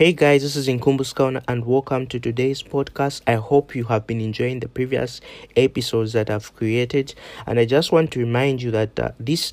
Hey guys, this is Inkumbus Kauna and welcome to today's podcast. I hope you have been enjoying the previous episodes that I've created, and I just want to remind you that uh, this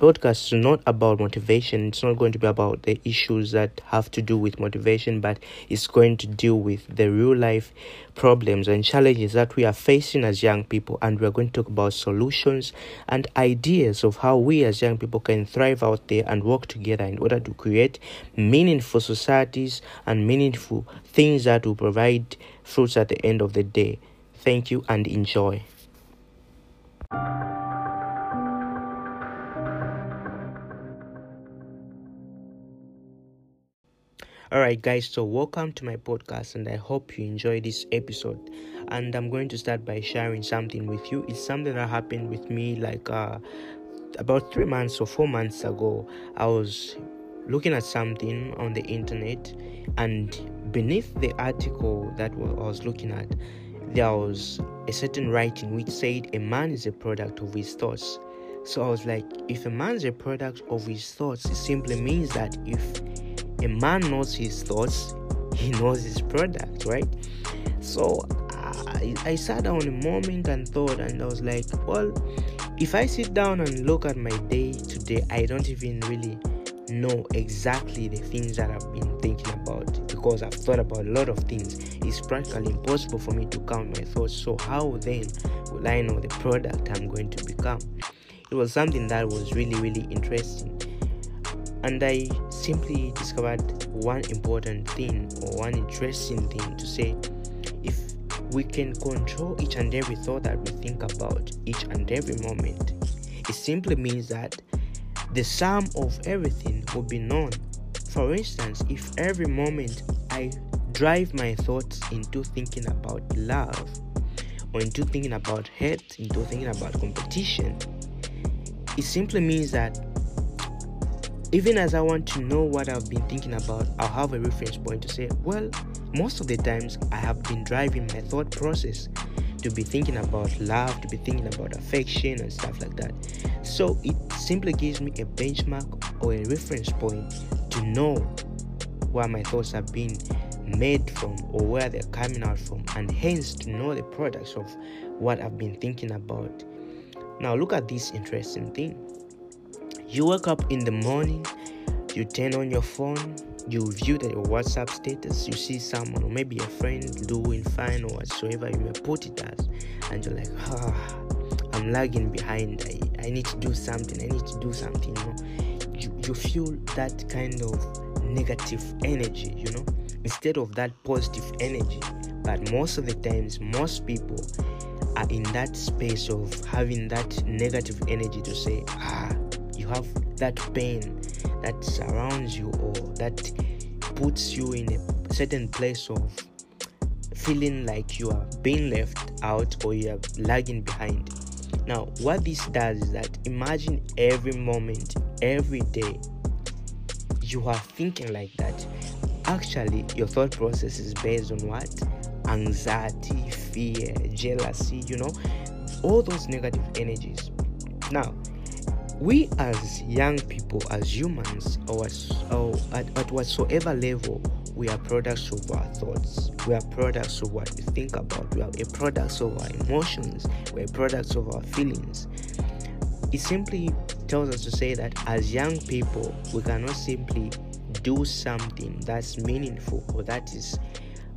podcast is not about motivation. It's not going to be about the issues that have to do with motivation, but it's going to deal with the real life problems and challenges that we are facing as young people. And we're going to talk about solutions and ideas of how we as young people can thrive out there and work together in order to create meaningful societies and meaningful things that will provide fruits at the end of the day. Thank you and enjoy. Alright, guys, so welcome to my podcast, and I hope you enjoy this episode. And I'm going to start by sharing something with you. It's something that happened with me like uh, about three months or four months ago. I was looking at something on the internet, and beneath the article that I was looking at, there was a certain writing which said a man is a product of his thoughts. So I was like, if a man is a product of his thoughts, it simply means that if a man knows his thoughts, he knows his product, right? So I, I sat down a moment and thought, and I was like, well, if I sit down and look at my day today, I don't even really know exactly the things that I've been thinking about because I've thought about a lot of things. It's practically impossible for me to count my thoughts. So, how then will I know the product I'm going to become? It was something that was really, really interesting and I simply discovered one important thing or one interesting thing to say if we can control each and every thought that we think about each and every moment, it simply means that the sum of everything will be known. For instance, if every moment I drive my thoughts into thinking about love, or into thinking about hate, into thinking about competition, it simply means that even as I want to know what I've been thinking about, I'll have a reference point to say, well, most of the times I have been driving my thought process to be thinking about love, to be thinking about affection and stuff like that. So it simply gives me a benchmark or a reference point to know where my thoughts have been made from or where they're coming out from, and hence to know the products of what I've been thinking about. Now, look at this interesting thing you wake up in the morning, you turn on your phone, you view the, WhatsApp status, you see someone or maybe a friend doing fine or whatsoever you may put it as, and you're like, ah, I'm lagging behind. I, I need to do something. I need to do something. You know, you, you feel that kind of negative energy. You know, instead of that positive energy. But most of the times, most people are in that space of having that negative energy to say, ah have that pain that surrounds you or that puts you in a certain place of feeling like you are being left out or you are lagging behind. Now, what this does is that imagine every moment, every day, you are thinking like that. Actually, your thought process is based on what? Anxiety, fear, jealousy, you know, all those negative energies. Now, we as young people, as humans, or, at, at whatsoever level, we are products of our thoughts. We are products of what we think about. We are a products of our emotions. We are products of our feelings. It simply tells us to say that as young people, we cannot simply do something that's meaningful or that is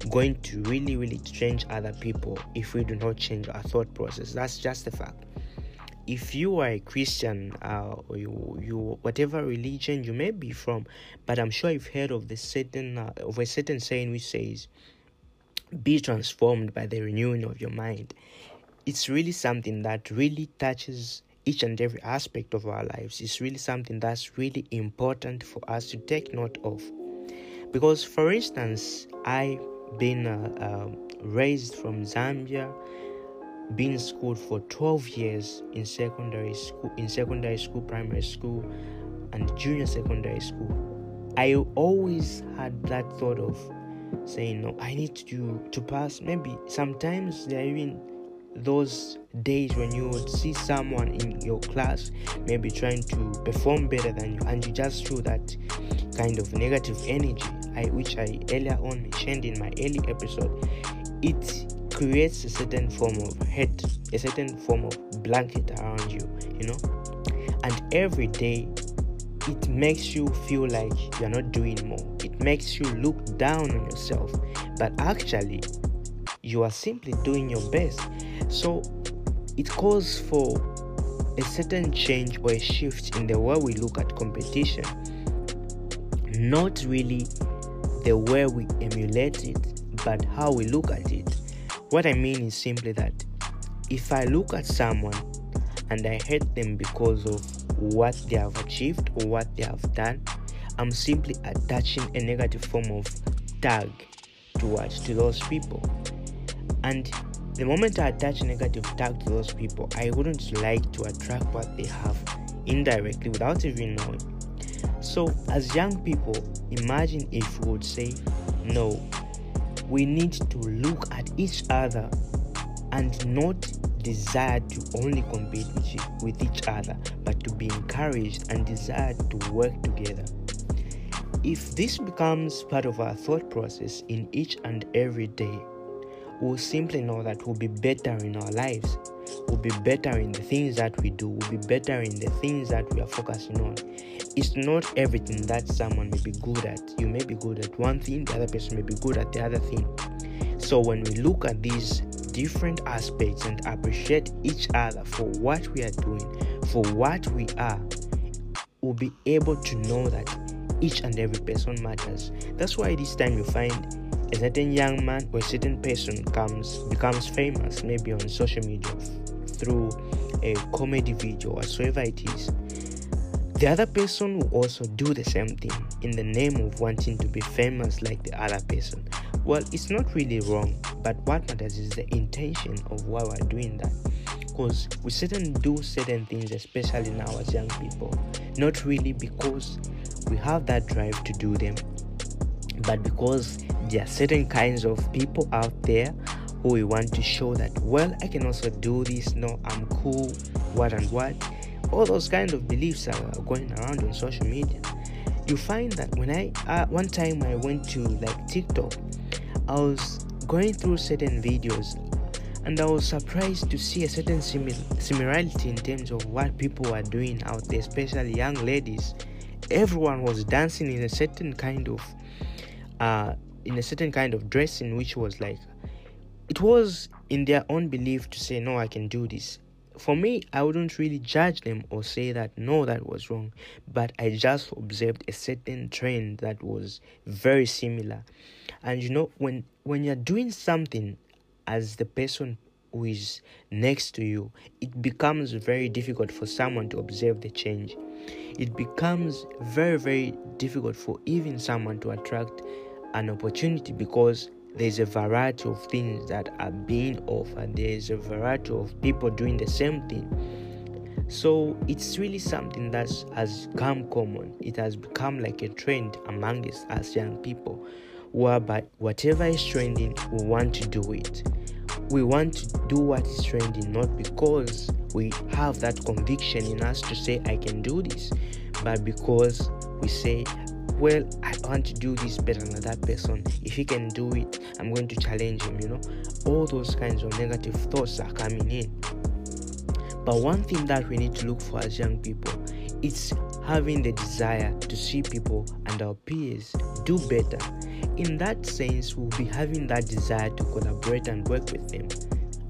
going to really, really change other people if we do not change our thought process. That's just the fact if you are a Christian uh, or you, you whatever religion you may be from, but I'm sure you've heard of the certain uh, of a certain saying which says, "Be transformed by the renewing of your mind." It's really something that really touches each and every aspect of our lives. It's really something that's really important for us to take note of, because, for instance, I've been uh, um, raised from Zambia been schooled for 12 years in secondary school in secondary school primary school and junior secondary school. I always had that thought of saying no i need to to pass. Maybe sometimes there are even those days when you would see someone in your class maybe trying to perform better than you and you just feel that kind of negative energy I which I earlier on mentioned in my early episode, it creates a certain form of head, a certain form of blanket around you, you know. And every day it makes you feel like you're not doing more. It makes you look down on yourself. But actually, you are simply doing your best. So it calls for a certain change or a shift in the way we look at competition. Not really the way we emulate it, but how we look at it. What I mean is simply that if I look at someone and I hate them because of what they have achieved or what they have done, I'm simply attaching a negative form of tag towards to those people. And the moment I attach a negative tag to those people, I wouldn't like to attract what they have indirectly without even knowing. So, as young people, imagine if we would say, No, we need to look at each other and not desire to only compete with each other, but to be encouraged and desire to work together. If this becomes part of our thought process in each and every day, we'll simply know that we'll be better in our lives. We'll be better in the things that we do. We'll be better in the things that we are focusing on. It's not everything that someone may be good at. You may be good at one thing, the other person may be good at the other thing. So when we look at these different aspects and appreciate each other for what we are doing, for what we are, we'll be able to know that each and every person matters. That's why this time you find a certain young man or a certain person comes becomes famous maybe on social media through a comedy video or whatsoever it is the other person will also do the same thing in the name of wanting to be famous like the other person. Well it's not really wrong but what matters is the intention of why we're doing that. Because we certainly do certain things especially now as young people not really because we have that drive to do them but because there are certain kinds of people out there who we want to show that well i can also do this no i'm cool what and what. All those kind of beliefs are going around on social media. You find that when i uh, one time i went to like tiktok i was going through certain videos and i was surprised to see a certain simil- similarity in terms of what people are doing out there especially young ladies. Everyone was dancing in a certain kind of uh, in a certain kind of dressing which was like it was in their own belief to say no i can do this. For me i wouldn't really judge them or say that no that was wrong. But i just observed a certain trend that was very similar. And you know when when you're doing something as the person who is next to you it becomes very difficult for someone to observe the change. It becomes very very difficult for even someone to attract an opportunity because there's a variety of things that are being offered there's a variety of people doing the same thing. So it's really something that has become common. It has become like a trend among us as young people whereby whatever is trending we want to do it. We want to do what is trending not because we have that conviction in us to say i can do this but because we say well i want to do this better than that person. If he can do it i'm going to challenge him you know. All those kinds of negative thoughts are coming in. But one thing that we need to look for as young people is having the desire to see people and our peers do better. In that sense we'll be having that desire to collaborate and work with them.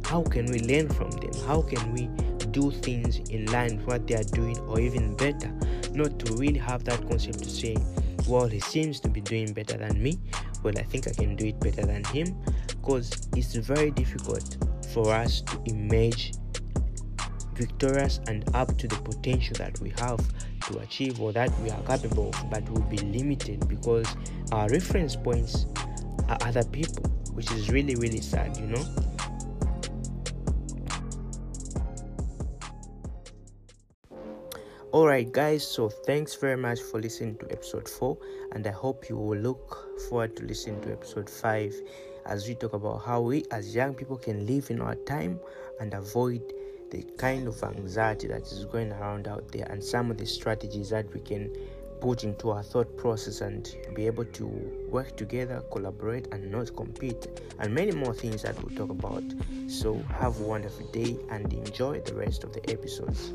How can we learn from them? How can we do things in line with what they are doing or even better? Not to really have that concept to say well he seems to be doing better than me well i think i can do it better than him because it's very difficult for us to emerge victorious and up to the potential that we have to achieve or that we are capable of but will be limited because our reference points are other people which is really really sad you know Alright, guys, so thanks very much for listening to episode 4, and I hope you will look forward to listening to episode 5 as we talk about how we as young people can live in our time and avoid the kind of anxiety that is going around out there and some of the strategies that we can put into our thought process and be able to work together, collaborate, and not compete, and many more things that we'll talk about. So, have a wonderful day and enjoy the rest of the episodes.